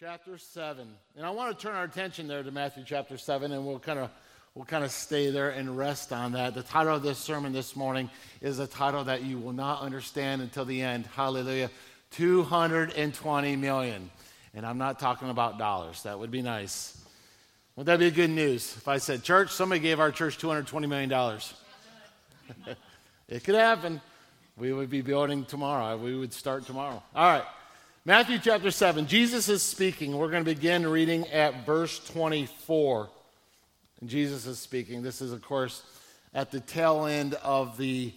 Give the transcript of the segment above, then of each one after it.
chapter 7. And I want to turn our attention there to Matthew chapter 7, and we'll kind of we'll kind of stay there and rest on that. The title of this sermon this morning is a title that you will not understand until the end. Hallelujah. 220 million. And I'm not talking about dollars. That would be nice. Would that be good news if I said, Church, somebody gave our church $220 million? it could happen. We would be building tomorrow. We would start tomorrow. All right. Matthew chapter 7, Jesus is speaking. We're going to begin reading at verse 24. And Jesus is speaking. This is, of course, at the tail end of the,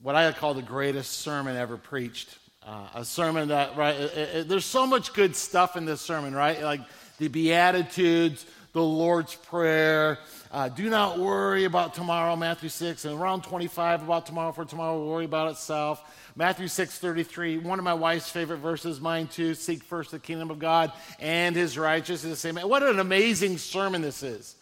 what I call the greatest sermon ever preached. Uh, a sermon that, right, it, it, there's so much good stuff in this sermon, right? Like the Beatitudes, the Lord's Prayer, uh, do not worry about tomorrow, Matthew 6, and around 25 about tomorrow, for tomorrow will worry about itself. Matthew 6 33, one of my wife's favorite verses, mine too. Seek first the kingdom of God and his righteousness. Same. What an amazing sermon this is.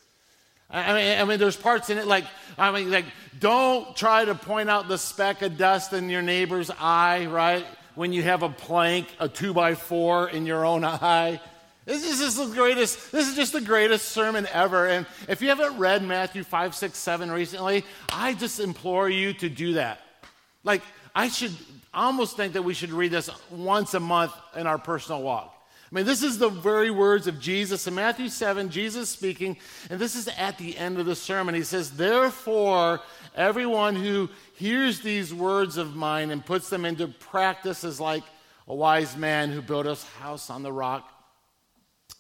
I mean, I mean, there's parts in it like, I mean, like, don't try to point out the speck of dust in your neighbor's eye, right? When you have a plank, a two by four in your own eye. This is just the greatest, this is just the greatest sermon ever. And if you haven't read Matthew 5, 6, 7 recently, I just implore you to do that. Like, I should almost think that we should read this once a month in our personal walk. I mean, this is the very words of Jesus. In Matthew 7, Jesus speaking, and this is at the end of the sermon. He says, Therefore, everyone who hears these words of mine and puts them into practice is like a wise man who built a house on the rock.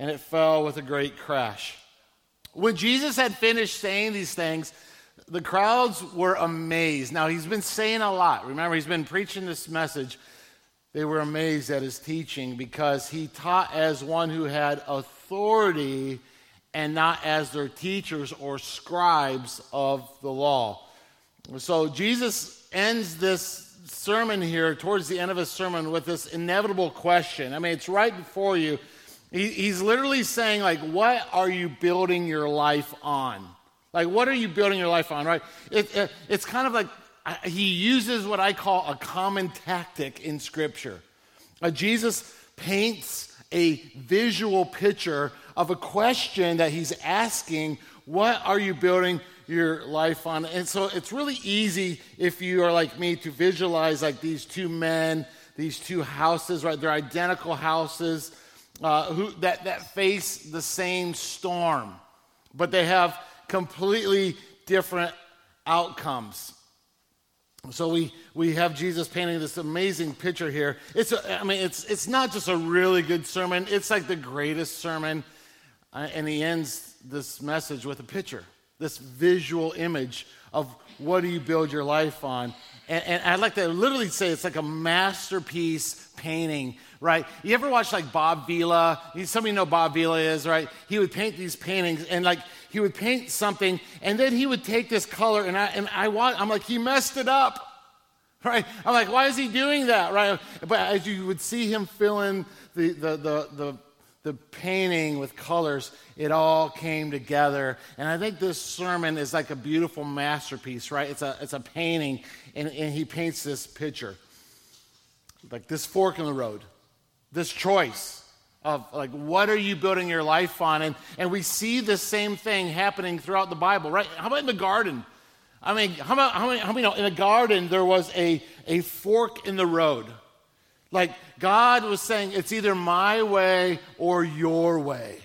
and it fell with a great crash. When Jesus had finished saying these things, the crowds were amazed. Now, he's been saying a lot. Remember, he's been preaching this message they were amazed at his teaching because he taught as one who had authority and not as their teachers or scribes of the law. So Jesus ends this sermon here towards the end of his sermon with this inevitable question. I mean, it's right before you. He's literally saying, like, what are you building your life on? Like, what are you building your life on, right? It, it, it's kind of like he uses what I call a common tactic in Scripture. Uh, Jesus paints a visual picture of a question that he's asking What are you building your life on? And so it's really easy if you are like me to visualize like these two men, these two houses, right? They're identical houses uh, who, that, that face the same storm, but they have completely different outcomes. So we, we have Jesus painting this amazing picture here. It's a, I mean, it's, it's not just a really good sermon, it's like the greatest sermon. Uh, and he ends this message with a picture, this visual image of what do you build your life on. And, and I'd like to literally say it's like a masterpiece painting, right? You ever watch like Bob Vila? Some of you know Bob Vila is, right? He would paint these paintings and like he would paint something and then he would take this color and I, and I want, I'm like, he messed it up. Right? I'm like, why is he doing that? Right? But as you would see him fill in the, the, the, the, the painting with colors, it all came together. And I think this sermon is like a beautiful masterpiece, right? It's a, it's a painting, and, and he paints this picture. Like this fork in the road, this choice of like what are you building your life on? And, and we see the same thing happening throughout the bible right? How about in the garden? I mean how about how many, how many know in the garden there was a, a fork in the road. Like god was saying it's either my way or your way.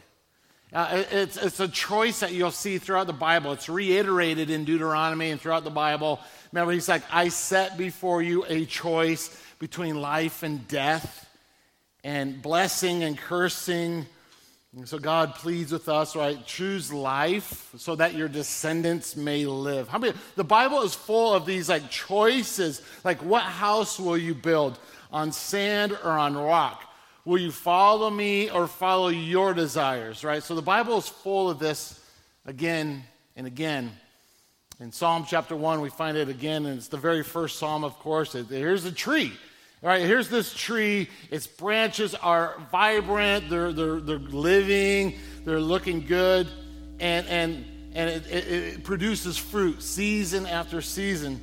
Uh, it's, it's a choice that you'll see throughout the bible. It's reiterated in deuteronomy and throughout the bible remember he's like i set before you a choice between life and death and blessing and cursing. And so God pleads with us, right? Choose life so that your descendants may live. How many? The Bible is full of these like choices. Like, what house will you build on sand or on rock? Will you follow me or follow your desires, right? So the Bible is full of this again and again. In Psalm chapter 1, we find it again, and it's the very first psalm, of course. Here's a tree. All right, here's this tree. Its branches are vibrant, they're, they're, they're living, they're looking good, and, and, and it, it, it produces fruit season after season.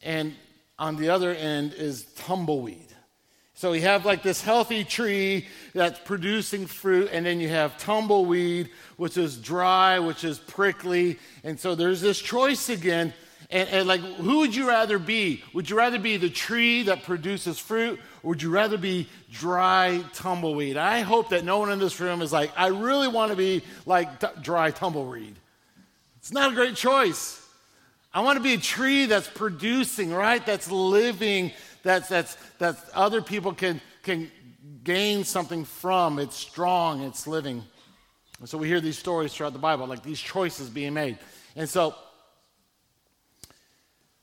And on the other end is tumbleweed. So you have like this healthy tree that's producing fruit, and then you have tumbleweed, which is dry, which is prickly. And so there's this choice again. And, and, like, who would you rather be? Would you rather be the tree that produces fruit, or would you rather be dry tumbleweed? I hope that no one in this room is like, I really want to be like t- dry tumbleweed. It's not a great choice. I want to be a tree that's producing, right? That's living, that's, that's, that other people can, can gain something from. It's strong, it's living. And so we hear these stories throughout the Bible, like these choices being made. And so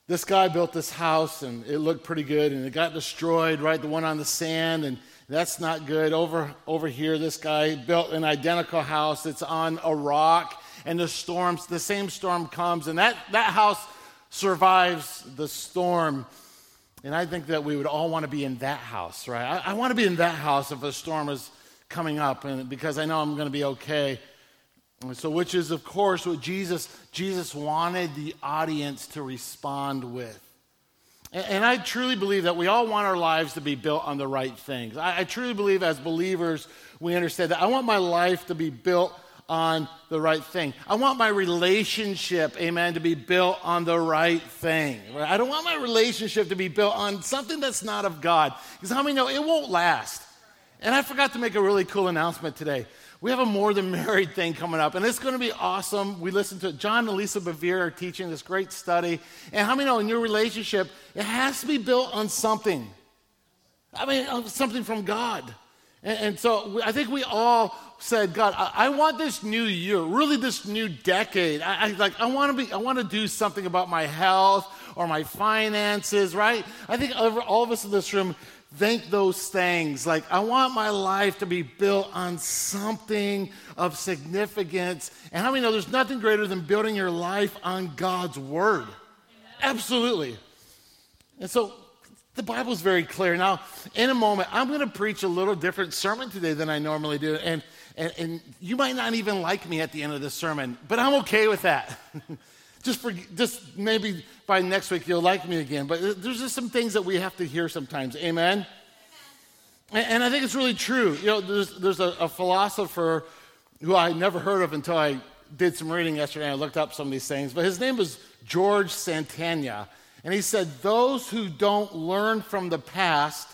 this guy built this house and it looked pretty good and it got destroyed, right? The one on the sand, and that's not good. Over, over here, this guy built an identical house. It's on a rock and the storms, the same storm comes, and that, that house survives the storm. And I think that we would all want to be in that house, right? I, I want to be in that house if a storm is coming up, and because I know I'm going to be okay. So, which is, of course, what Jesus Jesus wanted the audience to respond with. And, and I truly believe that we all want our lives to be built on the right things. I, I truly believe, as believers, we understand that I want my life to be built on the right thing. I want my relationship, amen, to be built on the right thing. I don't want my relationship to be built on something that's not of God. Because how many know it won't last? And I forgot to make a really cool announcement today. We have a more than married thing coming up, and it's going to be awesome. We listened to John and Lisa Bevere are teaching this great study. And how many know in your relationship, it has to be built on something? I mean, something from God. And, and so I think we all said, God, I, I, want this new year, really this new decade. I, I like, I want to be, I want to do something about my health or my finances, right? I think all of us in this room think those things. Like, I want my life to be built on something of significance. And how many know there's nothing greater than building your life on God's word? Absolutely. And so the Bible is very clear. Now, in a moment, I'm going to preach a little different sermon today than I normally do. And, and, and you might not even like me at the end of the sermon, but I'm okay with that. just for just maybe by next week you'll like me again. But there's just some things that we have to hear sometimes. Amen. And, I think it's really true. You know, there's, there's a, a philosopher who I never heard of until I did some reading yesterday. And I looked up some of these things, but his name was George Santayana. And he said, Those who don't learn from the past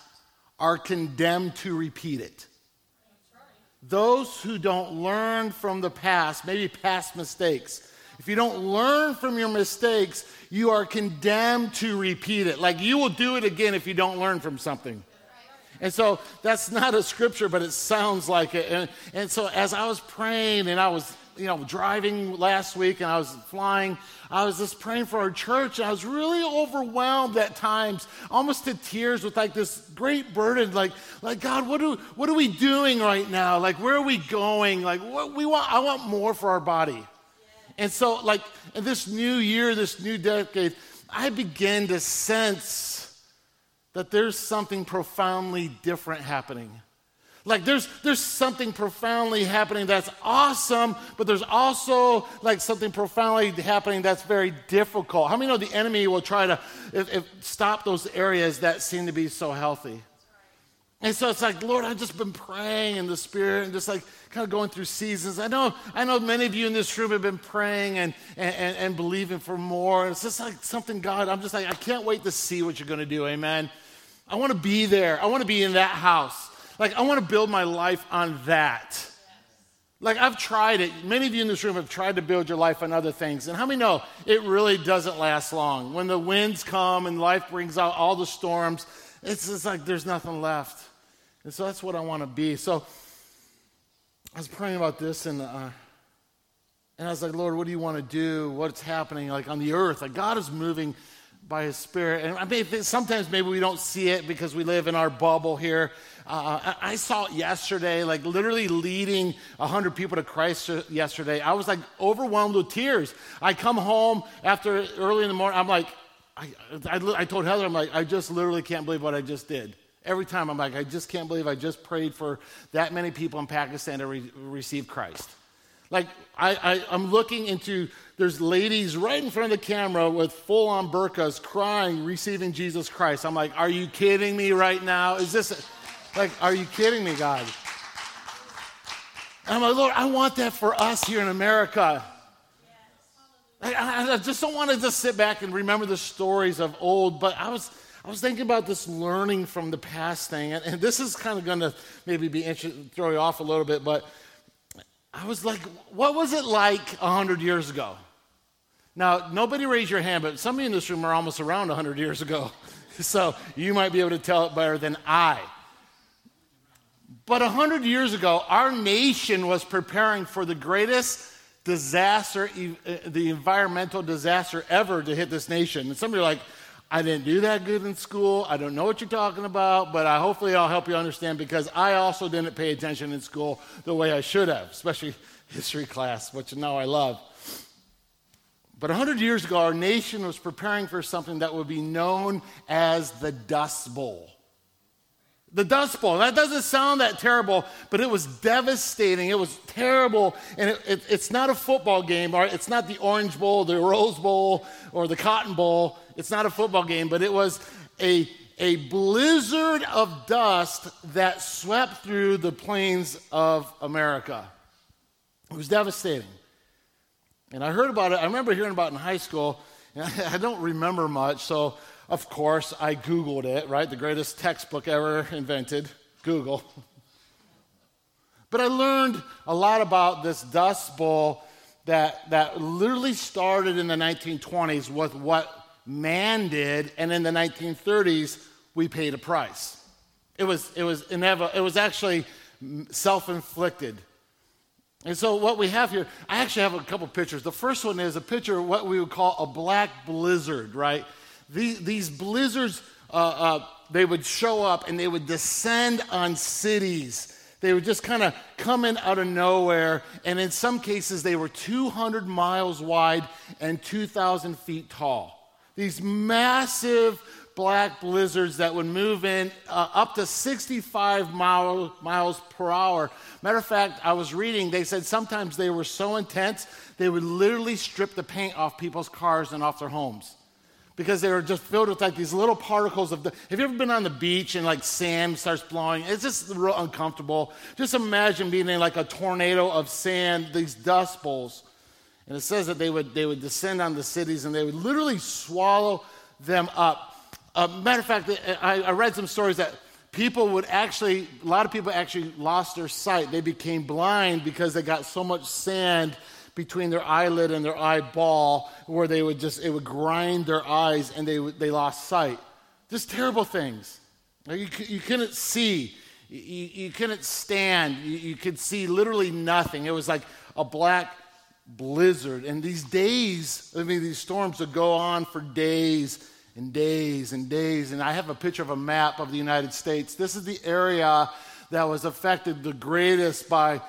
are condemned to repeat it. Those who don't learn from the past, maybe past mistakes, if you don't learn from your mistakes, you are condemned to repeat it. Like you will do it again if you don't learn from something. And so that's not a scripture, but it sounds like it. And, and so as I was praying and I was you know, driving last week and I was flying, I was just praying for our church. And I was really overwhelmed at times, almost to tears with like this great burden. Like, like God, what, do, what are we doing right now? Like, where are we going? Like, what we want, I want more for our body. And so, like, in this new year, this new decade, I began to sense that there's something profoundly different happening. Like there's there's something profoundly happening that's awesome, but there's also like something profoundly happening that's very difficult. How many know the enemy will try to if, if stop those areas that seem to be so healthy? And so it's like, Lord, I've just been praying in the spirit and just like kind of going through seasons. I know, I know many of you in this room have been praying and, and, and believing for more. And it's just like something, God, I'm just like, I can't wait to see what you're going to do. Amen. I want to be there. I want to be in that house. Like, I want to build my life on that. Like, I've tried it. Many of you in this room have tried to build your life on other things. And how many know it really doesn't last long? When the winds come and life brings out all the storms, it's just like there's nothing left. And so that's what I want to be. So I was praying about this and, uh, and I was like, Lord, what do you want to do? What's happening like on the earth? Like, God is moving by His Spirit. And I mean, sometimes maybe we don't see it because we live in our bubble here. Uh, I saw it yesterday, like literally leading 100 people to Christ yesterday. I was like overwhelmed with tears. I come home after early in the morning, I'm like, I, I, I told Heather, I'm like, I just literally can't believe what I just did. Every time I'm like, I just can't believe I just prayed for that many people in Pakistan to re- receive Christ. Like, I, I, am looking into, there's ladies right in front of the camera with full on burqas crying, receiving Jesus Christ. I'm like, are you kidding me right now? Is this, like, are you kidding me, God? And I'm like, Lord, I want that for us here in America. I, I, just don't want to just sit back and remember the stories of old, but I was, I was thinking about this learning from the past thing, and, and this is kind of going to maybe be throw you off a little bit, but I was like, what was it like 100 years ago? Now, nobody raise your hand, but some of you in this room are almost around 100 years ago. so you might be able to tell it better than I. But 100 years ago, our nation was preparing for the greatest disaster, uh, the environmental disaster ever to hit this nation. And some of you are like, I didn't do that good in school. I don't know what you're talking about, but I, hopefully I'll help you understand because I also didn't pay attention in school the way I should have, especially history class, which now I love. But 100 years ago, our nation was preparing for something that would be known as the Dust Bowl. The Dust Bowl. That doesn't sound that terrible, but it was devastating. It was terrible. And it, it, it's not a football game? It's not the Orange Bowl, the Rose Bowl, or the Cotton Bowl. It's not a football game, but it was a, a blizzard of dust that swept through the plains of America. It was devastating. And I heard about it. I remember hearing about it in high school. I don't remember much, so of course, I Googled it, right? The greatest textbook ever invented, Google. But I learned a lot about this Dust Bowl that, that literally started in the 1920s with what man did, and in the 1930s, we paid a price. It was, it was inevitable. It was actually self inflicted. And so, what we have here, I actually have a couple pictures. The first one is a picture of what we would call a black blizzard, right? These, these blizzards, uh, uh, they would show up and they would descend on cities. They would just kind of come in out of nowhere. And in some cases, they were 200 miles wide and 2,000 feet tall. These massive black blizzards that would move in uh, up to 65 mile, miles per hour. Matter of fact, I was reading, they said sometimes they were so intense, they would literally strip the paint off people's cars and off their homes because they were just filled with like these little particles of the have you ever been on the beach and like sand starts blowing? It's just real uncomfortable. Just imagine being in like a tornado of sand these dust bowls. And it says that they would they would descend on the cities and they would literally swallow them up. Uh, matter of fact I, I read some stories that people would actually a lot of people actually lost their sight. They became blind because they got so much sand between their eyelid and their eyeball where they would just, it would grind their eyes and they, they lost sight. Just terrible things. You, you couldn't see. You, you couldn't stand. You, you could see literally nothing. It was like a black blizzard. And these days, I mean, these storms would go on for days and days and days. And I have a picture of a map of the United States. This is the area that was affected the greatest by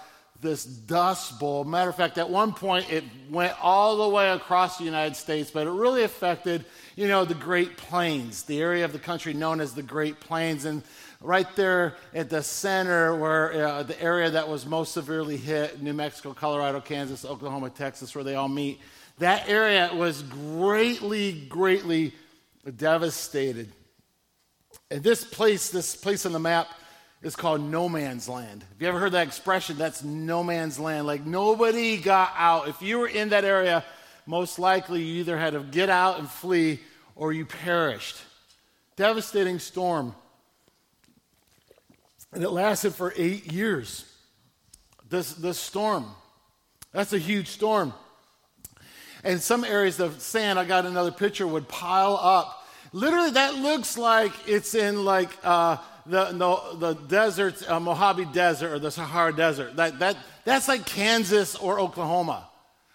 this dust bowl. Matter of fact, at one point it went all the way across the United States, but it really affected, you know, the Great Plains, the area of the country known as the Great Plains. And right there at the center, where uh, the area that was most severely hit, New Mexico, Colorado, Kansas, Oklahoma, Texas, where they all meet, that area was greatly, greatly devastated. And this place, this place on the map, is called no man's land. Have you ever heard that expression? That's no man's land. Like nobody got out. If you were in that area, most likely you either had to get out and flee or you perished. Devastating storm. And it lasted for eight years. This, this storm. That's a huge storm. And some areas of sand, I got another picture, would pile up. Literally, that looks like it's in like uh, the, the, the uh, Mojave Desert or the Sahara Desert. That, that, that's like Kansas or Oklahoma.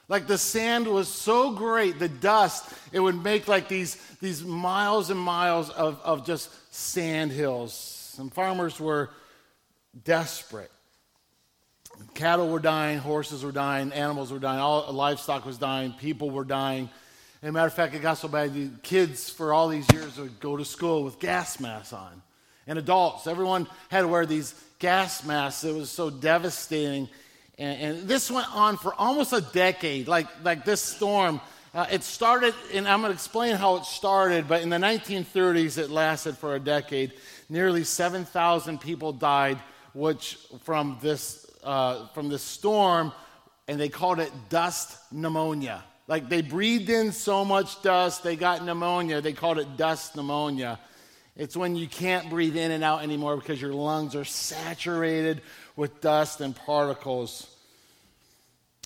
Like the sand was so great, the dust, it would make like these, these miles and miles of, of just sand hills. And farmers were desperate. Cattle were dying, horses were dying, animals were dying, all livestock was dying, people were dying. As a matter of fact, it got so bad, the kids for all these years would go to school with gas masks on. And adults, everyone had to wear these gas masks. It was so devastating. And, and this went on for almost a decade, like, like this storm. Uh, it started, and I'm going to explain how it started, but in the 1930s, it lasted for a decade. Nearly 7,000 people died which, from, this, uh, from this storm, and they called it dust pneumonia. Like they breathed in so much dust, they got pneumonia. They called it dust pneumonia. It's when you can't breathe in and out anymore because your lungs are saturated with dust and particles.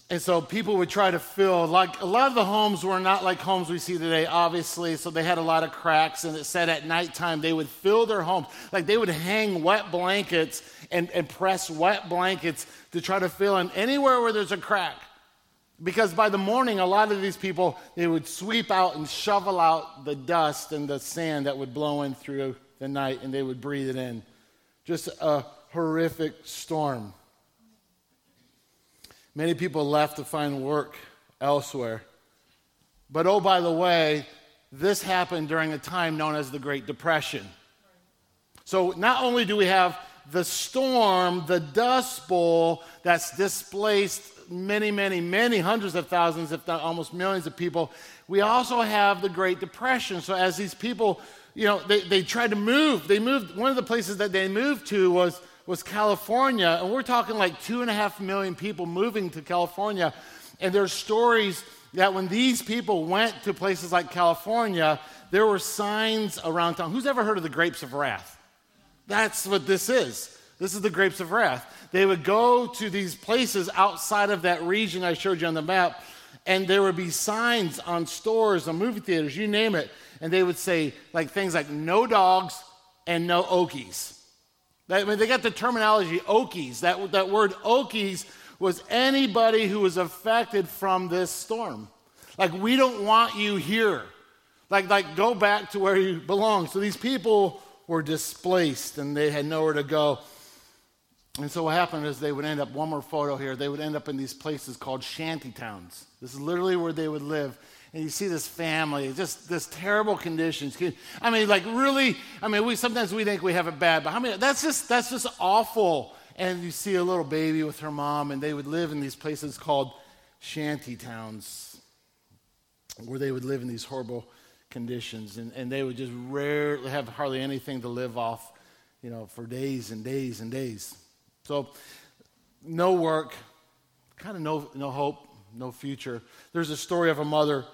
And so people would try to fill, like a lot of the homes were not like homes we see today, obviously. So they had a lot of cracks, and it said at nighttime they would fill their homes. Like they would hang wet blankets and, and press wet blankets to try to fill in anywhere where there's a crack. Because by the morning, a lot of these people, they would sweep out and shovel out the dust and the sand that would blow in through the night, and they would breathe it in. Just a horrific storm. Many people left to find work elsewhere. But oh, by the way, this happened during a time known as the Great Depression. So not only do we have the storm, the dust bowl that's displaced many, many, many hundreds of thousands, if not almost millions of people, we also have the Great Depression. So as these people, you know, they, they tried to move, they moved, one of the places that they moved to was was California, and we're talking like two and a half million people moving to California. And there's stories that when these people went to places like California, there were signs around town. Who's ever heard of the grapes of wrath? That's what this is. This is the grapes of wrath. They would go to these places outside of that region I showed you on the map, and there would be signs on stores, on movie theaters, you name it, and they would say like things like no dogs and no Okies. I mean, they got the terminology Okies. That, that word Okies was anybody who was affected from this storm. Like, we don't want you here. Like, like go back to where you belong. So these people were displaced and they had nowhere to go. And so what happened is they would end up, one more photo here, they would end up in these places called shanty towns. This is literally where they would live and you see this family, just this terrible conditions. I mean, like really, I mean, we sometimes we think we have it bad, but how many that's just that's just awful. And you see a little baby with her mom, and they would live in these places called shanty towns, where they would live in these horrible conditions, and, and they would just rarely have hardly anything to live off, you know, for days and days and days. So no work, kind of no no hope, no future. There's a story of a mother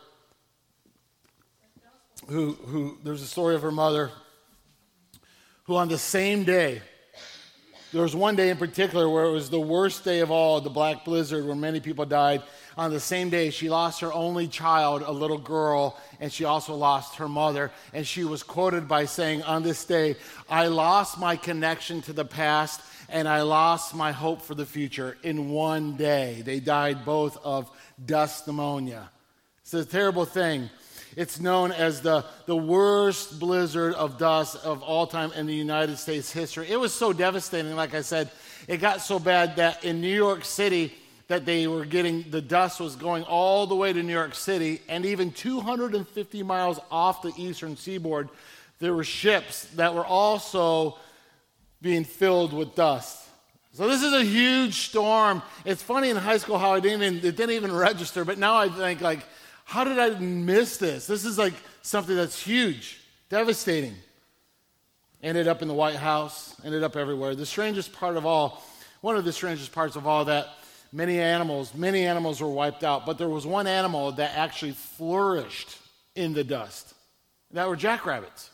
who, who there's a story of her mother who on the same day, there was one day in particular where it was the worst day of all, the black blizzard, where many people died. On the same day, she lost her only child, a little girl, and she also lost her mother. And she was quoted by saying, On this day, I lost my connection to the past and I lost my hope for the future in one day. They died both of dust pneumonia. It's a terrible thing. It's known as the, the worst blizzard of dust of all time in the United States history. It was so devastating, like I said, it got so bad that in New York City, that they were getting, the dust was going all the way to New York City, and even 250 miles off the eastern seaboard, there were ships that were also being filled with dust. So this is a huge storm. It's funny in high school how I didn't even, it didn't even register, but now I think like how did I miss this? This is like something that's huge, devastating. Ended up in the White House, ended up everywhere. The strangest part of all, one of the strangest parts of all that many animals, many animals were wiped out, but there was one animal that actually flourished in the dust. That were jackrabbits.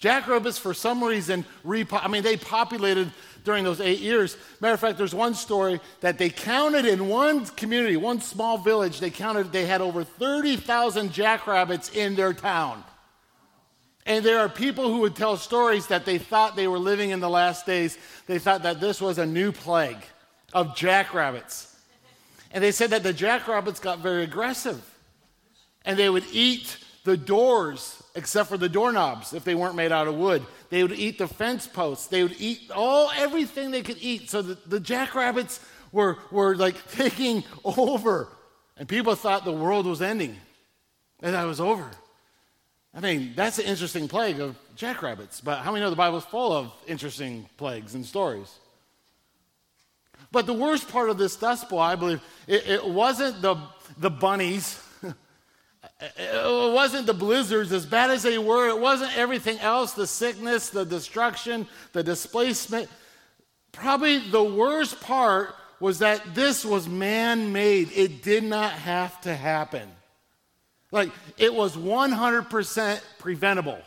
Jackrabbits, for some reason, repo- I mean, they populated during those eight years. Matter of fact, there's one story that they counted in one community, one small village, they counted, they had over 30,000 jackrabbits in their town. And there are people who would tell stories that they thought they were living in the last days. They thought that this was a new plague of jackrabbits. And they said that the jackrabbits got very aggressive. And they would eat the doors, except for the doorknobs, if they weren't made out of wood. They would eat the fence posts. They would eat all everything they could eat. So the, the jackrabbits were, were like taking over. And people thought the world was ending and that was over. I mean, that's an interesting plague of jackrabbits. But how many know the Bible's full of interesting plagues and stories? But the worst part of this dust bowl, I believe, it, it wasn't the, the bunnies. It wasn't the blizzards, as bad as they were. It wasn't everything else the sickness, the destruction, the displacement. Probably the worst part was that this was man made. It did not have to happen. Like, it was 100% preventable.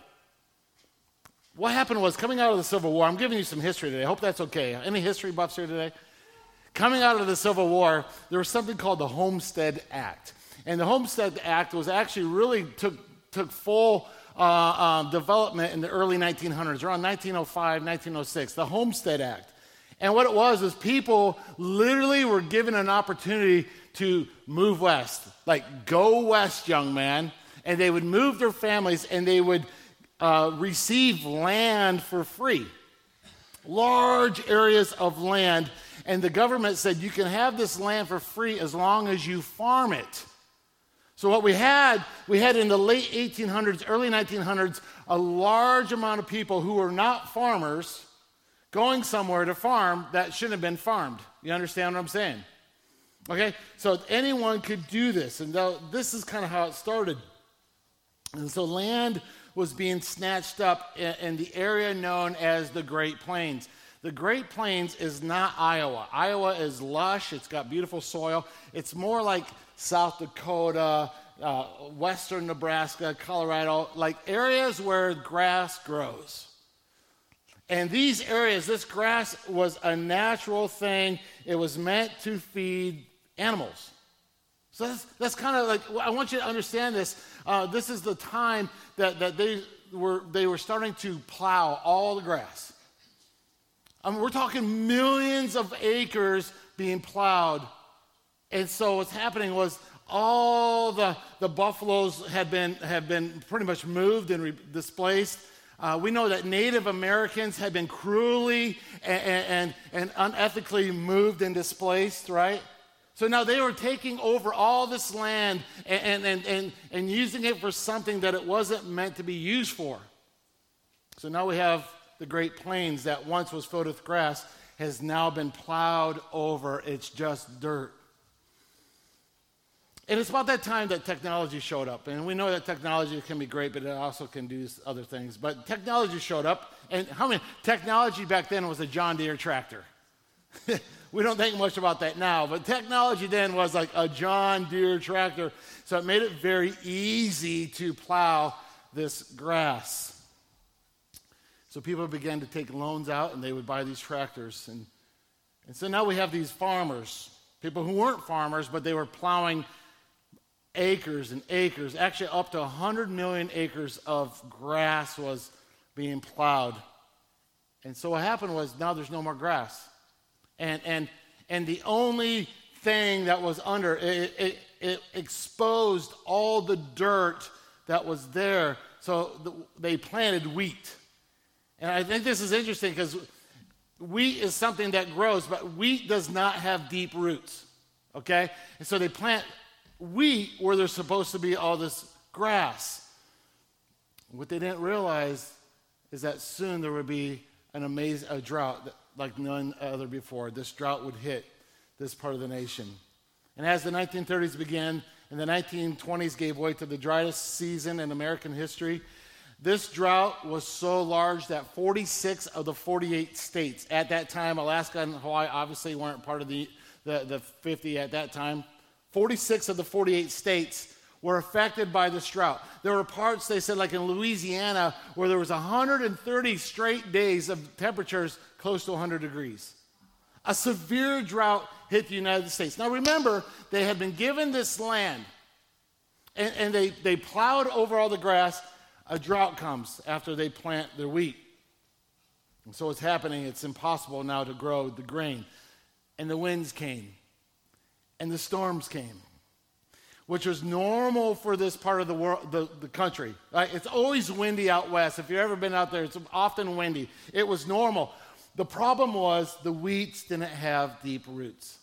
What happened was coming out of the Civil War, I'm giving you some history today. I hope that's okay. Any history buffs here today? Coming out of the Civil War, there was something called the Homestead Act. And the Homestead Act was actually really took, took full uh, um, development in the early 1900s, around 1905, 1906, the Homestead Act. And what it was is people literally were given an opportunity to move west. Like, go west, young man. And they would move their families and they would uh, receive land for free. Large areas of land. And the government said, you can have this land for free as long as you farm it. So, what we had, we had in the late 1800s, early 1900s, a large amount of people who were not farmers going somewhere to farm that shouldn't have been farmed. You understand what I'm saying? Okay, so anyone could do this, and this is kind of how it started. And so land was being snatched up in, in the area known as the Great Plains. The Great Plains is not Iowa. Iowa is lush, it's got beautiful soil. It's more like South Dakota, uh, western Nebraska, Colorado, like areas where grass grows. And these areas, this grass was a natural thing. It was meant to feed animals. So that's, that's kind of like, I want you to understand this. Uh, this is the time that, that they, were, they were starting to plow all the grass. I mean, we're talking millions of acres being plowed. And so what's happening was all the, the buffaloes had been, had been pretty much moved and re- displaced. Uh, we know that Native Americans had been cruelly and, and, and unethically moved and displaced, right? So now they were taking over all this land and, and, and, and using it for something that it wasn't meant to be used for. So now we have the Great Plains that once was filled with grass has now been plowed over. It's just dirt. And it's about that time that technology showed up. And we know that technology can be great, but it also can do other things. But technology showed up. And how many? Technology back then was a John Deere tractor. We don't think much about that now, but technology then was like a John Deere tractor. So it made it very easy to plow this grass. So people began to take loans out and they would buy these tractors. And, and so now we have these farmers, people who weren't farmers, but they were plowing acres and acres. Actually, up to 100 million acres of grass was being plowed. And so what happened was now there's no more grass and, and, and the only thing that was under it, it, it exposed all the dirt that was there. So the, they planted wheat. And I think this is interesting because wheat is something that grows, but wheat does not have deep roots. Okay? And so they plant wheat where there's supposed to be all this grass. What they didn't realize is that soon there would be an amazing a drought like none other before. This drought would hit this part of the nation. And as the 1930s began and the 1920s gave way to the driest season in American history, this drought was so large that 46 of the 48 states at that time, Alaska and Hawaii obviously weren't part of the, the, the 50 at that time, 46 of the 48 states were affected by this drought. There were parts, they said, like in Louisiana, where there was 130 straight days of temperatures close to 100 degrees. A severe drought hit the United States. Now remember, they had been given this land and, and they, they plowed over all the grass. A drought comes after they plant their wheat. And so what's happening, it's impossible now to grow the grain. And the winds came. And the storms came, which was normal for this part of the world, the, the country. Right? It's always windy out west. If you've ever been out there, it's often windy. It was normal. The problem was the wheats didn't have deep roots.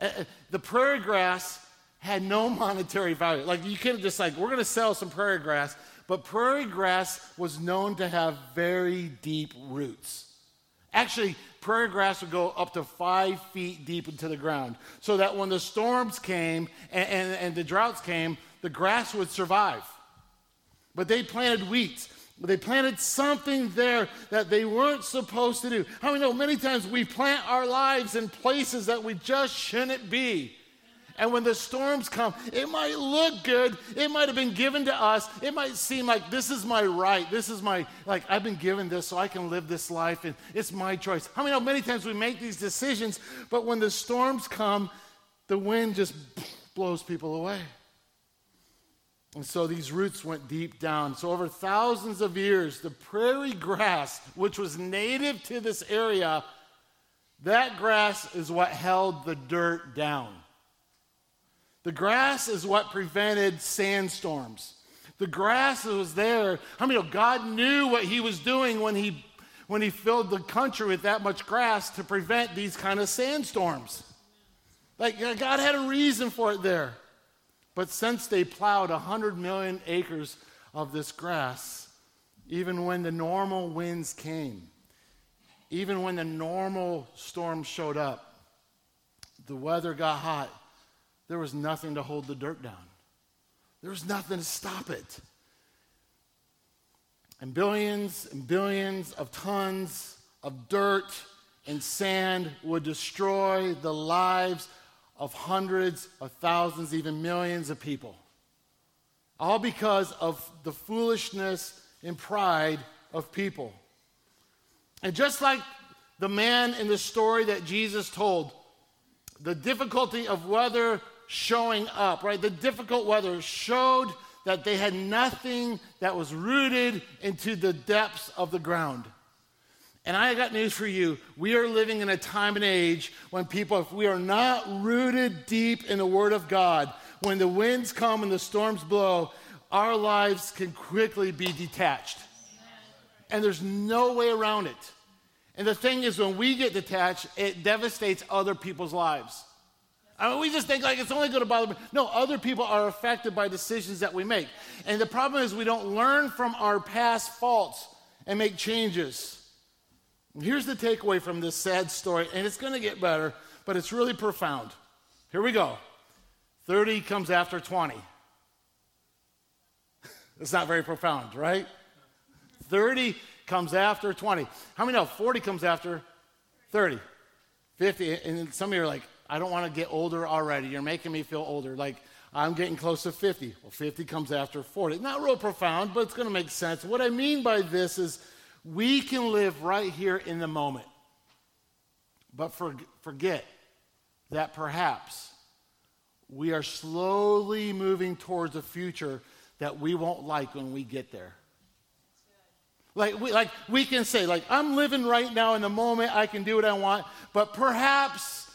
Uh, uh, the prairie grass had no monetary value. Like you couldn't just like, we're going to sell some prairie grass, but prairie grass was known to have very deep roots. Actually, prairie grass would go up to five feet deep into the ground so that when the storms came and, and, and the droughts came, the grass would survive. But they planted wheat. They planted something there that they weren't supposed to do. How many know many times we plant our lives in places that we just shouldn't be? And when the storms come, it might look good. It might have been given to us. It might seem like this is my right. This is my, like, I've been given this so I can live this life and it's my choice. How many know many times we make these decisions, but when the storms come, the wind just blows people away. And so these roots went deep down. So, over thousands of years, the prairie grass, which was native to this area, that grass is what held the dirt down. The grass is what prevented sandstorms. The grass was there. How many know God knew what he was doing when he when he filled the country with that much grass to prevent these kind of sandstorms? Like God had a reason for it there. But since they plowed 100 million acres of this grass, even when the normal winds came, even when the normal storms showed up, the weather got hot, there was nothing to hold the dirt down. There was nothing to stop it. And billions and billions of tons of dirt and sand would destroy the lives of hundreds of thousands, even millions of people. All because of the foolishness and pride of people. And just like the man in the story that Jesus told, the difficulty of weather showing up, right? The difficult weather showed that they had nothing that was rooted into the depths of the ground. And I got news for you. We are living in a time and age when people, if we are not rooted deep in the Word of God, when the winds come and the storms blow, our lives can quickly be detached. And there's no way around it. And the thing is, when we get detached, it devastates other people's lives. I mean, we just think like it's only going to bother me. No, other people are affected by decisions that we make. And the problem is we don't learn from our past faults and make changes. here's the takeaway from this sad story, and it's going to get better, but it's really profound. Here we go 30 comes after 20. it's not very profound, right? 30 comes after 20. How many know 40 comes after 30? 50. And some of you are like, I don't want to get older already. You're making me feel older. Like I'm getting close to 50. Well, 50 comes after 40. Not real profound, but it's going to make sense. What I mean by this is we can live right here in the moment, but for, forget that perhaps we are slowly moving towards a future that we won't like when we get there. Like we, like we can say, like, I'm living right now in the moment, I can do what I want, but perhaps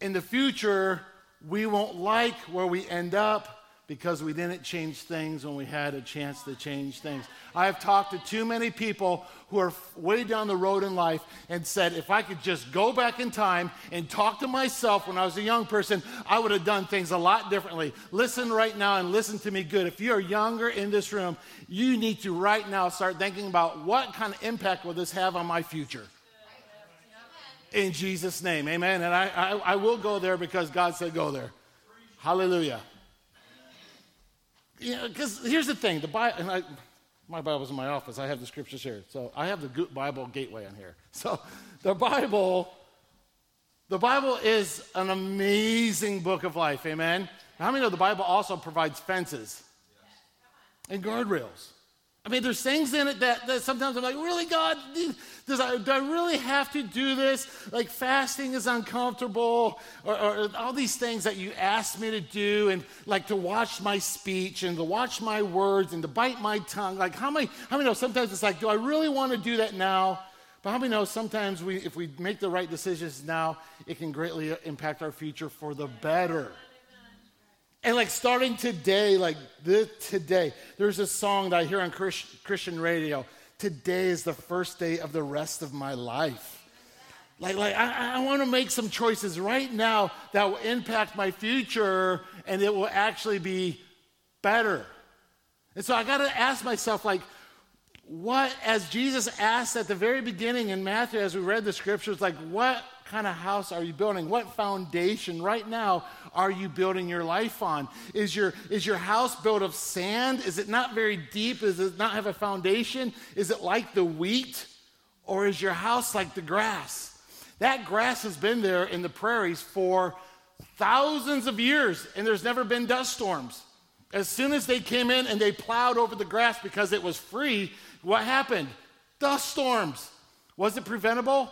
in the future, we won't like where we end up because we didn't change things when we had a chance to change things. I have talked to too many people who are way down the road in life and said, if I could just go back in time and talk to myself when I was a young person, I would have done things a lot differently. Listen right now and listen to me good. If you're younger in this room, you need to right now start thinking about what kind of impact will this have on my future in Jesus' name. Amen. And I, I, I, will go there because God said go there. Hallelujah. Know, because here's the thing the Bible, and I, my Bible's in my office. I have the scriptures here. So I have the Bible gateway on here. So the Bible, the Bible is an amazing book of life. Amen. How many know the Bible also provides fences and guardrails? I mean, there's things in it that, that sometimes I'm like, really, God, does I, do I really have to do this? Like, fasting is uncomfortable, or, or, all these things that you asked me to do, and like to watch my speech and to watch my words and to bite my tongue. Like, how many, how many know sometimes it's like, do I really want to do that now? But how many know sometimes we, if we make the right decisions now, it can greatly impact our future for the better. And like starting today, like this, today, there's a song that I hear on Christian radio. Today is the first day of the rest of my life. Like, like I, I want to make some choices right now that will impact my future and it will actually be better. And so I got to ask myself, like, what, as Jesus asked at the very beginning in Matthew, as we read the scriptures, like, what kind of house are you building? What foundation right now are you building your life on? Is your, is your house built of sand? Is it not very deep? Does it not have a foundation? Is it like the wheat? Or is your house like the grass? That grass has been there in the prairies for thousands of years, and there's never been dust storms. As soon as they came in and they plowed over the grass because it was free, what happened? Dust storms. Was it preventable?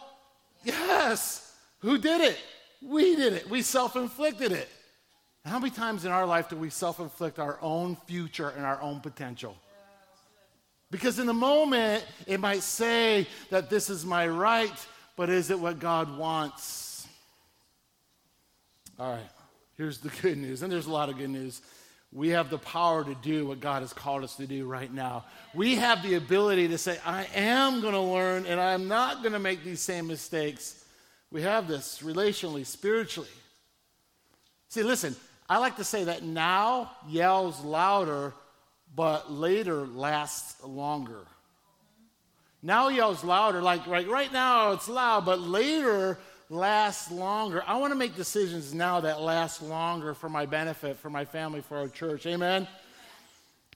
Yes. Who did it? We did it. We self inflicted it. How many times in our life do we self inflict our own future and our own potential? Because in the moment, it might say that this is my right, but is it what God wants? All right, here's the good news, and there's a lot of good news we have the power to do what God has called us to do right now. We have the ability to say, I am going to learn and I'm not going to make these same mistakes. We have this relationally, spiritually. See, listen, I like to say that now yells louder, but later lasts longer. Now yells louder, like right, now it's loud, but later lasts longer. I want to make decisions now that last longer for my benefit, for my family, for our church. Amen?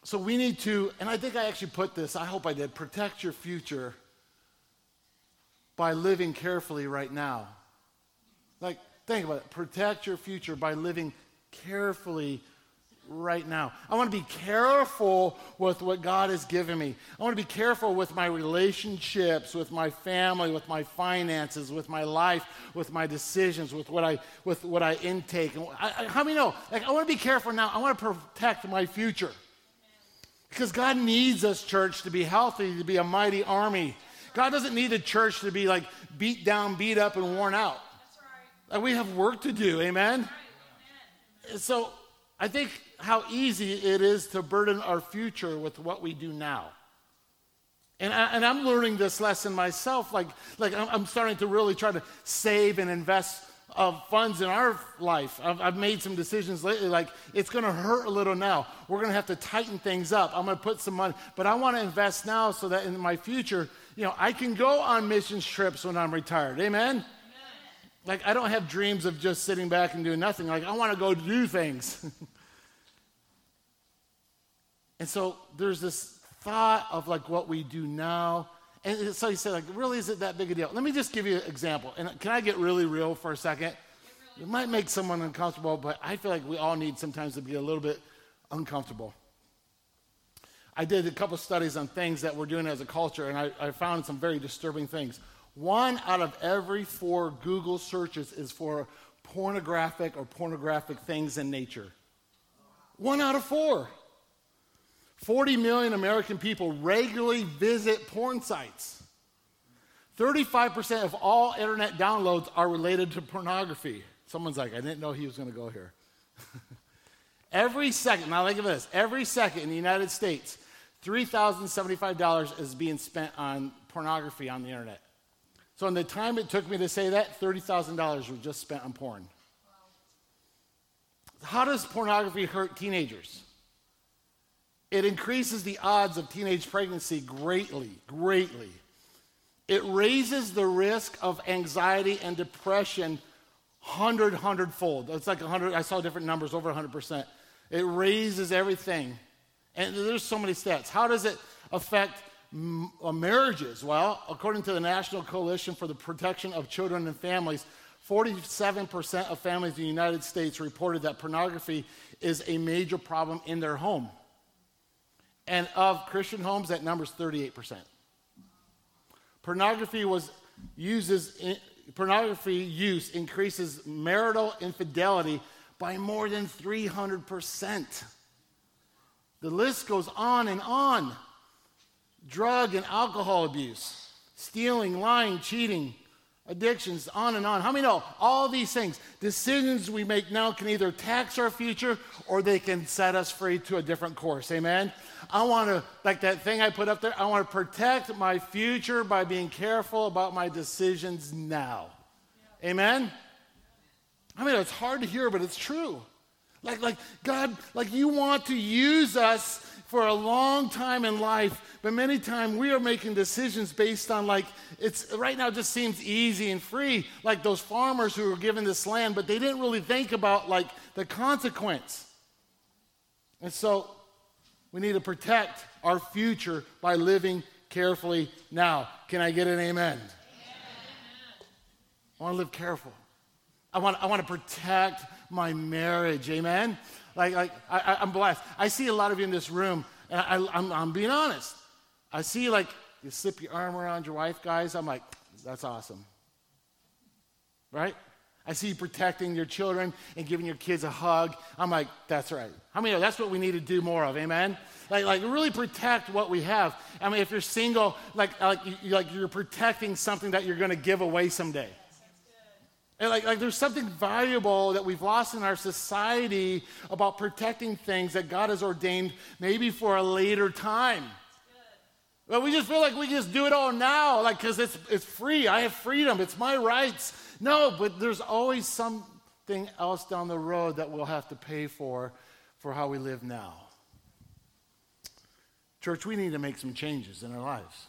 So we need to, and I think I actually put this, I hope I did, protect your future by living carefully right now. Like, think about it. Protect your future by living carefully right now. I want to be careful with what God has given me. I want to be careful with my relationships, with my family, with my finances, with my life, with my decisions, with what I with what I intake. And I, I, how many know? Like I want to be careful now. I want to protect my future. Because God needs us, church, to be healthy, to be a mighty army. God doesn't need a church to be like beat down, beat up, and worn out. Right. Like we have work to do, amen? So I think how easy it is to burden our future with what we do now. And, I, I'm learning this lesson myself. Like, like I'm starting to really try to save and invest funds in our life. I've, I've made some decisions lately, like it's going to hurt a little now. We're going to have to tighten things up. I'm going to put some money, but I want to invest now so that in my future, you know, I can go on missions trips when I'm retired. Amen? Like, I don't have dreams of just sitting back and doing nothing. Like, I want to go do things. And so there's this thought of like what we do now. And so he said, like, really, is it that big a deal? Let me just give you an example. And can I get really real for a second? It might make someone uncomfortable, but I feel like we all need sometimes to be a little bit uncomfortable. I did a couple studies on things that we're doing as a culture, and I, I found some very disturbing things. One out of every four Google searches is for pornographic or pornographic things in nature. One out of four. 40 million American people regularly visit porn sites. 35% of all internet downloads are related to pornography. Someone's like, I didn't know he was going to go here. every second, now think of this every second in the United States, $3,075 is being spent on pornography on the internet. So, in the time it took me to say that, $30,000 was just spent on porn. How does pornography hurt teenagers? It increases the odds of teenage pregnancy greatly, greatly. It raises the risk of anxiety and depression 100, 100 fold. It's like 100, I saw different numbers, over 100%. It raises everything. And there's so many stats. How does it affect m- uh, marriages? Well, according to the National Coalition for the Protection of Children and Families, 47% of families in the United States reported that pornography is a major problem in their home. And of Christian homes, that number is 38%. Pornography was uses pornography use increases marital infidelity by more than 300%. The list goes on and on. Drug and alcohol abuse. stealing, lying, cheating, addictions, on and on. How many know all these things, decisions we make now can either tax our future or they can set us free to a different course? Amen? I want to, like that thing I put up there, I want to protect my future by being careful about my decisions now. Yeah. Amen? I mean, it's hard to hear, but it's true. Like, like God, like you want to use us for a long time in life, but many times we are making decisions based on like it's right now just seems easy and free, like those farmers who were given this land, but they didn't really think about like the consequence. And so we need to protect our future by living carefully now. Can I get an amen? amen. I want to live careful. I want, I want to protect my marriage. Amen? Like, like I, am blessed. I see a lot of you in this room, and I, I'm, I'm being honest. I see like you slip your arm around your wife, guys. I'm like, that's awesome. Right? I see you protecting your children and giving your kids a hug. I'm like, that's right. How many that's what we need to do more of? Amen? Like, like really protect what we have. I mean, if you're single, like, like, like you're protecting something that you're going to give away someday. And like, like there's something valuable that we've lost in our society about protecting things that God has ordained maybe for a later time. But we just feel like we just do it all now, like because it's it's free. I have freedom. It's my rights. No, but there's always something else down the road that we'll have to pay for for how we live now. Church, we need to make some changes in our lives.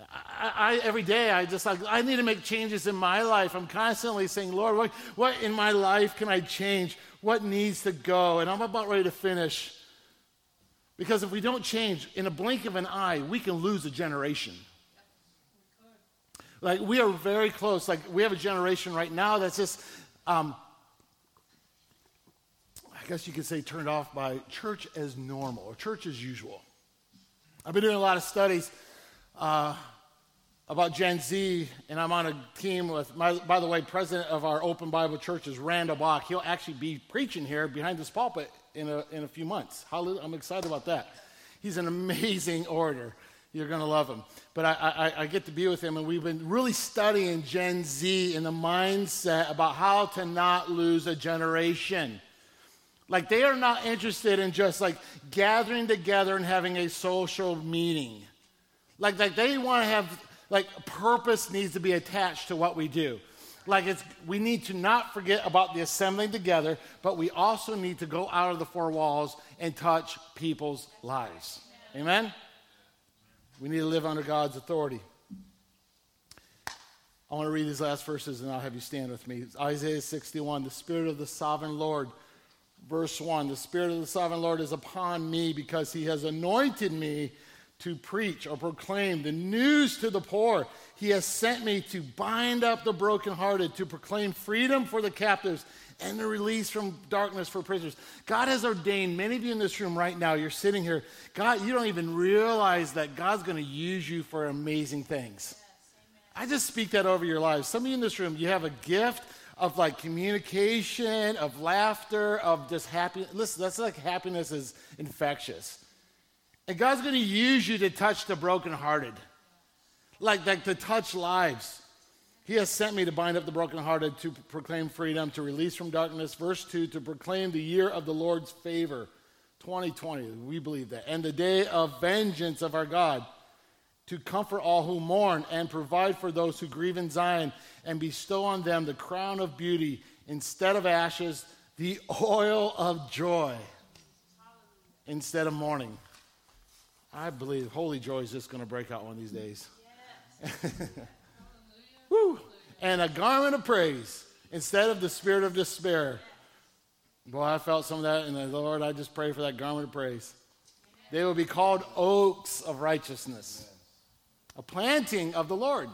I, I, every day I just like I need to make changes in my life. I'm constantly saying, Lord, what, what in my life can I change? What needs to go? And I'm about ready to finish. Because if we don't change, in a blink of an eye, we can lose a generation. Like we are very close. Like we have a generation right now that's just, um, I guess you could say, turned off by church as normal or church as usual. I've been doing a lot of studies uh, about Gen Z, and I'm on a team with, my, by the way, president of our Open Bible Church is Randall Bach. He'll actually be preaching here behind this pulpit in a, in a few months. I'm excited about that. He's an amazing orator. You're going to love him. But I, I, I, get to be with him, and we've been really studying Gen Z and the mindset about how to not lose a generation. Like, they are not interested in just like gathering together and having a social meeting. Like, like they want to have, like, purpose needs to be attached to what we do. Like, it's, we need to not forget about the assembling together, but we also need to go out of the four walls and touch people's lives. Amen? We need to live under God's authority. I want to read these last verses and I'll have you stand with me. Isaiah 61, the Spirit of the Sovereign Lord. Verse 1 The Spirit of the Sovereign Lord is upon me because he has anointed me to preach or proclaim the news to the poor. He has sent me to bind up the brokenhearted, to proclaim freedom for the captives, and the release from darkness for prisoners. God has ordained many of you in this room right now, you're sitting here. God, you don't even realize that God's going to use you for amazing things. I just speak that over your lives. Some of you in this room, you have a gift of like communication, of laughter, of just happiness. Listen, that's like happiness is infectious. And God's going to use you to touch the brokenhearted, like, like to touch lives. He has sent me to bind up the brokenhearted, to proclaim freedom, to release from darkness. Verse 2 to proclaim the year of the Lord's favor, 2020. We believe that. And the day of vengeance of our God, to comfort all who mourn and provide for those who grieve in Zion, and bestow on them the crown of beauty instead of ashes, the oil of joy instead of mourning. I believe holy joy is just going to break out one of these days. Yes. Woo! And a garment of praise instead of the spirit of despair. Boy, I felt some of that, and the Lord, I just pray for that garment of praise. They will be called oaks of righteousness, a planting of the Lord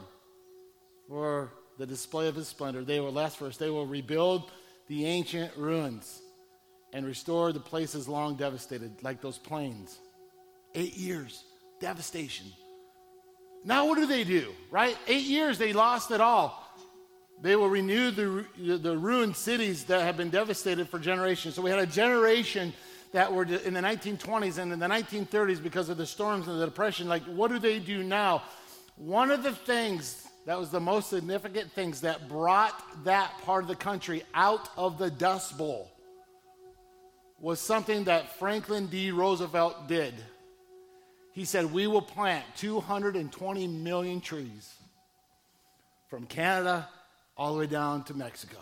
or the display of his splendor. They will, last verse, they will rebuild the ancient ruins and restore the places long devastated, like those plains. Eight years, devastation. Now, what do they do, right? Eight years, they lost it all. They will renew the, the ruined cities that have been devastated for generations. So, we had a generation that were in the 1920s and in the 1930s because of the storms and the depression. Like, what do they do now? one of the things that was the most significant things that brought that part of the country out of the Dust Bowl was something that Franklin D. Roosevelt did. He said, We will plant 220 million trees from Canada all the way down to Mexico.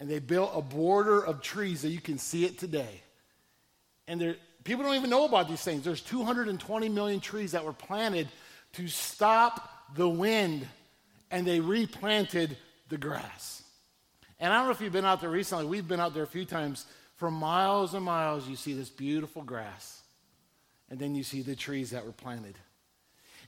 And they built a border of trees that you can see it today. And there, people don't even know about these things. There's 220 million trees that were planted to stop the wind, and they replanted the grass. And I don't know if you've been out there recently. We've been out there a few times. For miles and miles, you see this beautiful grass. And then you see the trees that were planted.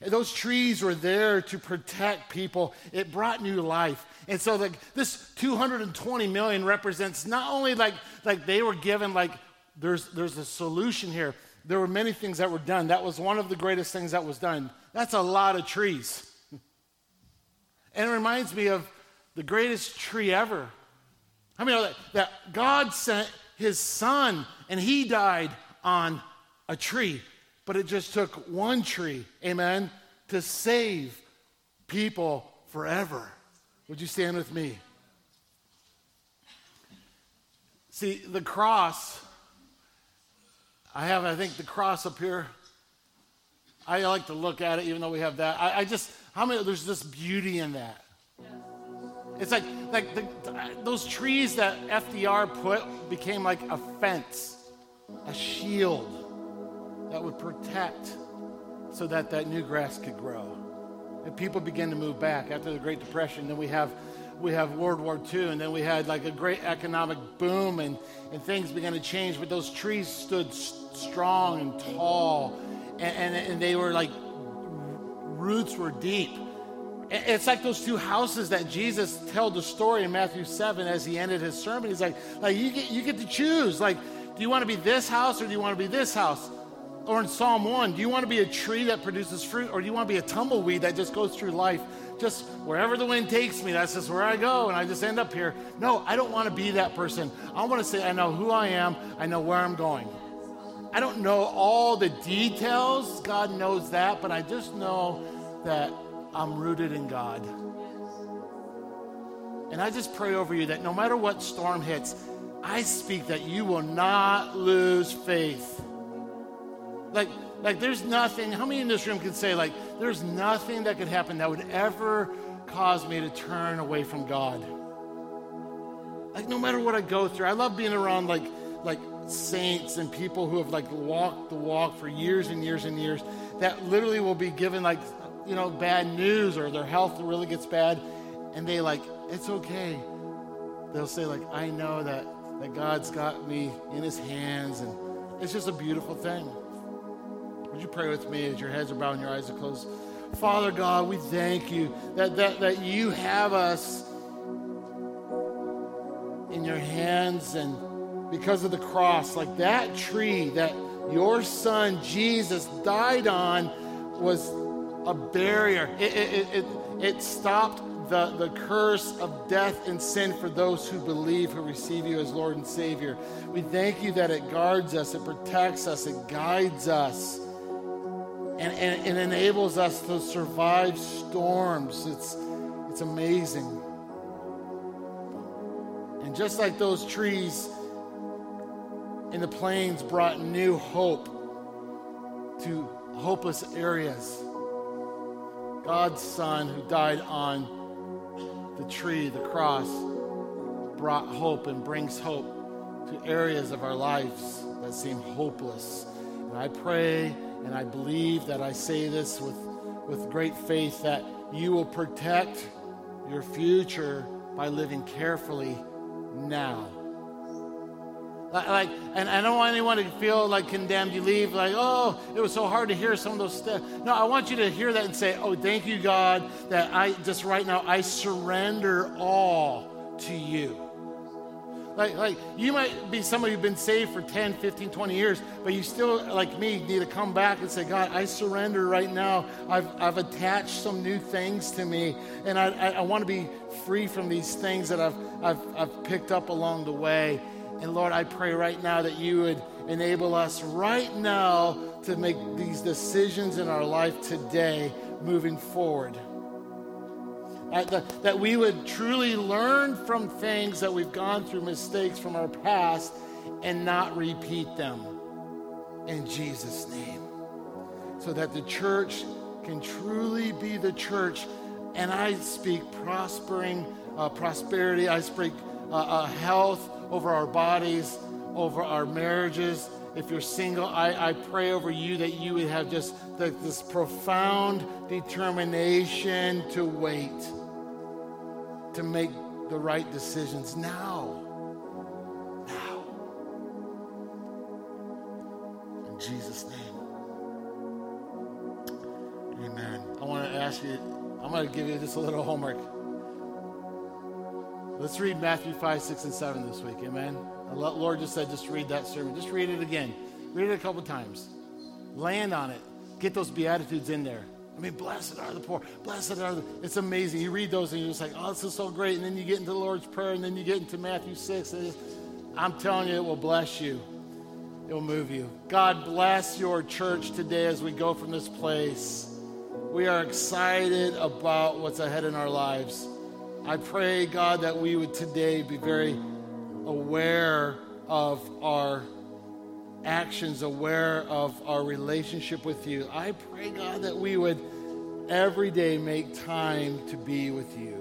And those trees were there to protect people. It brought new life. And so like this 220 million represents not only like, like they were given like there's, there's a solution here. There were many things that were done. That was one of the greatest things that was done. That's a lot of trees. and it reminds me of the greatest tree ever. I mean, that, that God sent his son and he died on a tree. But it just took one tree, amen, to save people forever. Would you stand with me? See, the cross I have, I think, the cross up here. I like to look at it, even though we have that. I, I just, how many, there's this beauty in that. It's like, like the, those trees that FDR put became like a fence, a shield that would protect so that that new grass could grow. And people began to move back after the Great Depression. Then we have we have World War II, and then we had like a great economic boom, and, and things began to change. But those trees stood strong and tall, and, and, and they were like, roots were deep. It's like those two houses that Jesus told the story in Matthew 7 as he ended his sermon. He's like, like you, get, you get to choose. Like, do you want to be this house or do you want to be this house? Or in Psalm 1, do you want to be a tree that produces fruit or do you want to be a tumbleweed that just goes through life just wherever the wind takes me, that's just where I go, and I just end up here. No, I don't want to be that person. I want to say, I know who I am, I know where I'm going. I don't know all the details, God knows that, but I just know that I'm rooted in God. And I just pray over you that no matter what storm hits, I speak that you will not lose faith. Like, like, there's nothing, how many in this room can say, like, there's nothing that could happen that would ever cause me to turn away from God? Like, no matter what I go through, I love being around, like, like saints and people who have, like, walked the walk for years and years and years that literally will be given, like, you know, bad news or their health really gets bad. And they, like, it's okay. They'll say, like, I know that, that God's got me in his hands. And it's just a beautiful thing. Would you pray with me as your heads are bowed and your eyes are closed? Father God, we thank you that, that, that you have us in your hands and because of the cross, like that tree that your son Jesus died on was a barrier. It, it, it, it, stopped the, the curse of death and sin for those who believe, who receive you as Lord and Savior. We thank you that it guards us, it protects us, it guides us and, and it enables us to survive storms. It's, it's amazing. And just like those trees in the plains brought new hope to hopeless areas, God's Son, who died on the tree, the cross, brought hope and brings hope to areas of our lives that seem hopeless. And I pray and I believe that I say this with, with great faith that you will protect your future by living carefully now. Like, and I don't want anyone to feel like condemned. You leave like, oh, it was so hard to hear some of those stuff. No, I want you to hear that and say, oh, thank you, God, that I just right now I surrender all to you. Like, like you might be somebody who's been saved for 10, 15, 20 years, but you still, like me, need to come back and say, God, I surrender right now. I've, I've attached some new things to me, and I, I, I want to be free from these things that I've, I've, I've picked up along the way. And Lord, I pray right now that you would enable us right now to make these decisions in our life today moving forward. That, that, we would truly learn from things that we've gone through, mistakes from our past, and not repeat them. In Jesus' name. So that the church can truly be the church. And I speak prospering, uh, prosperity, I speak uh, uh, health over our bodies, over our marriages. If you're single, I, I pray over you that you would have just the, this profound determination to wait, to make the right decisions now. Now. In Jesus' name. Amen. I want to ask you, I'm going to give you just a little homework. Let's read Matthew 5, 6, and 7 this week. Amen. The Lord just said, just read that sermon. Just read it again. Read it a couple times. Land on it. Get those Beatitudes in there. I mean, blessed are the poor. Blessed are the. It's amazing. You read those and you're just like, oh, this is so great. And then you get into the Lord's Prayer and then you get into Matthew 6. And I'm telling you, it will bless you, it will move you. God bless your church today as we go from this place. We are excited about what's ahead in our lives. I pray, God, that we would today be very aware of our actions, aware of our relationship with you. I pray, God, that we would every day make time to be with you.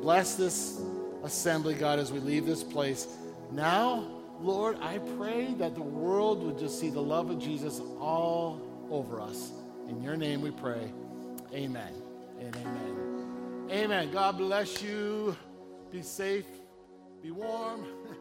Bless this assembly, God, as we leave this place. Now, Lord, I pray that the world would just see the love of Jesus all over us. In your name we pray. Amen and amen. Amen. God bless you. Be safe. Be warm.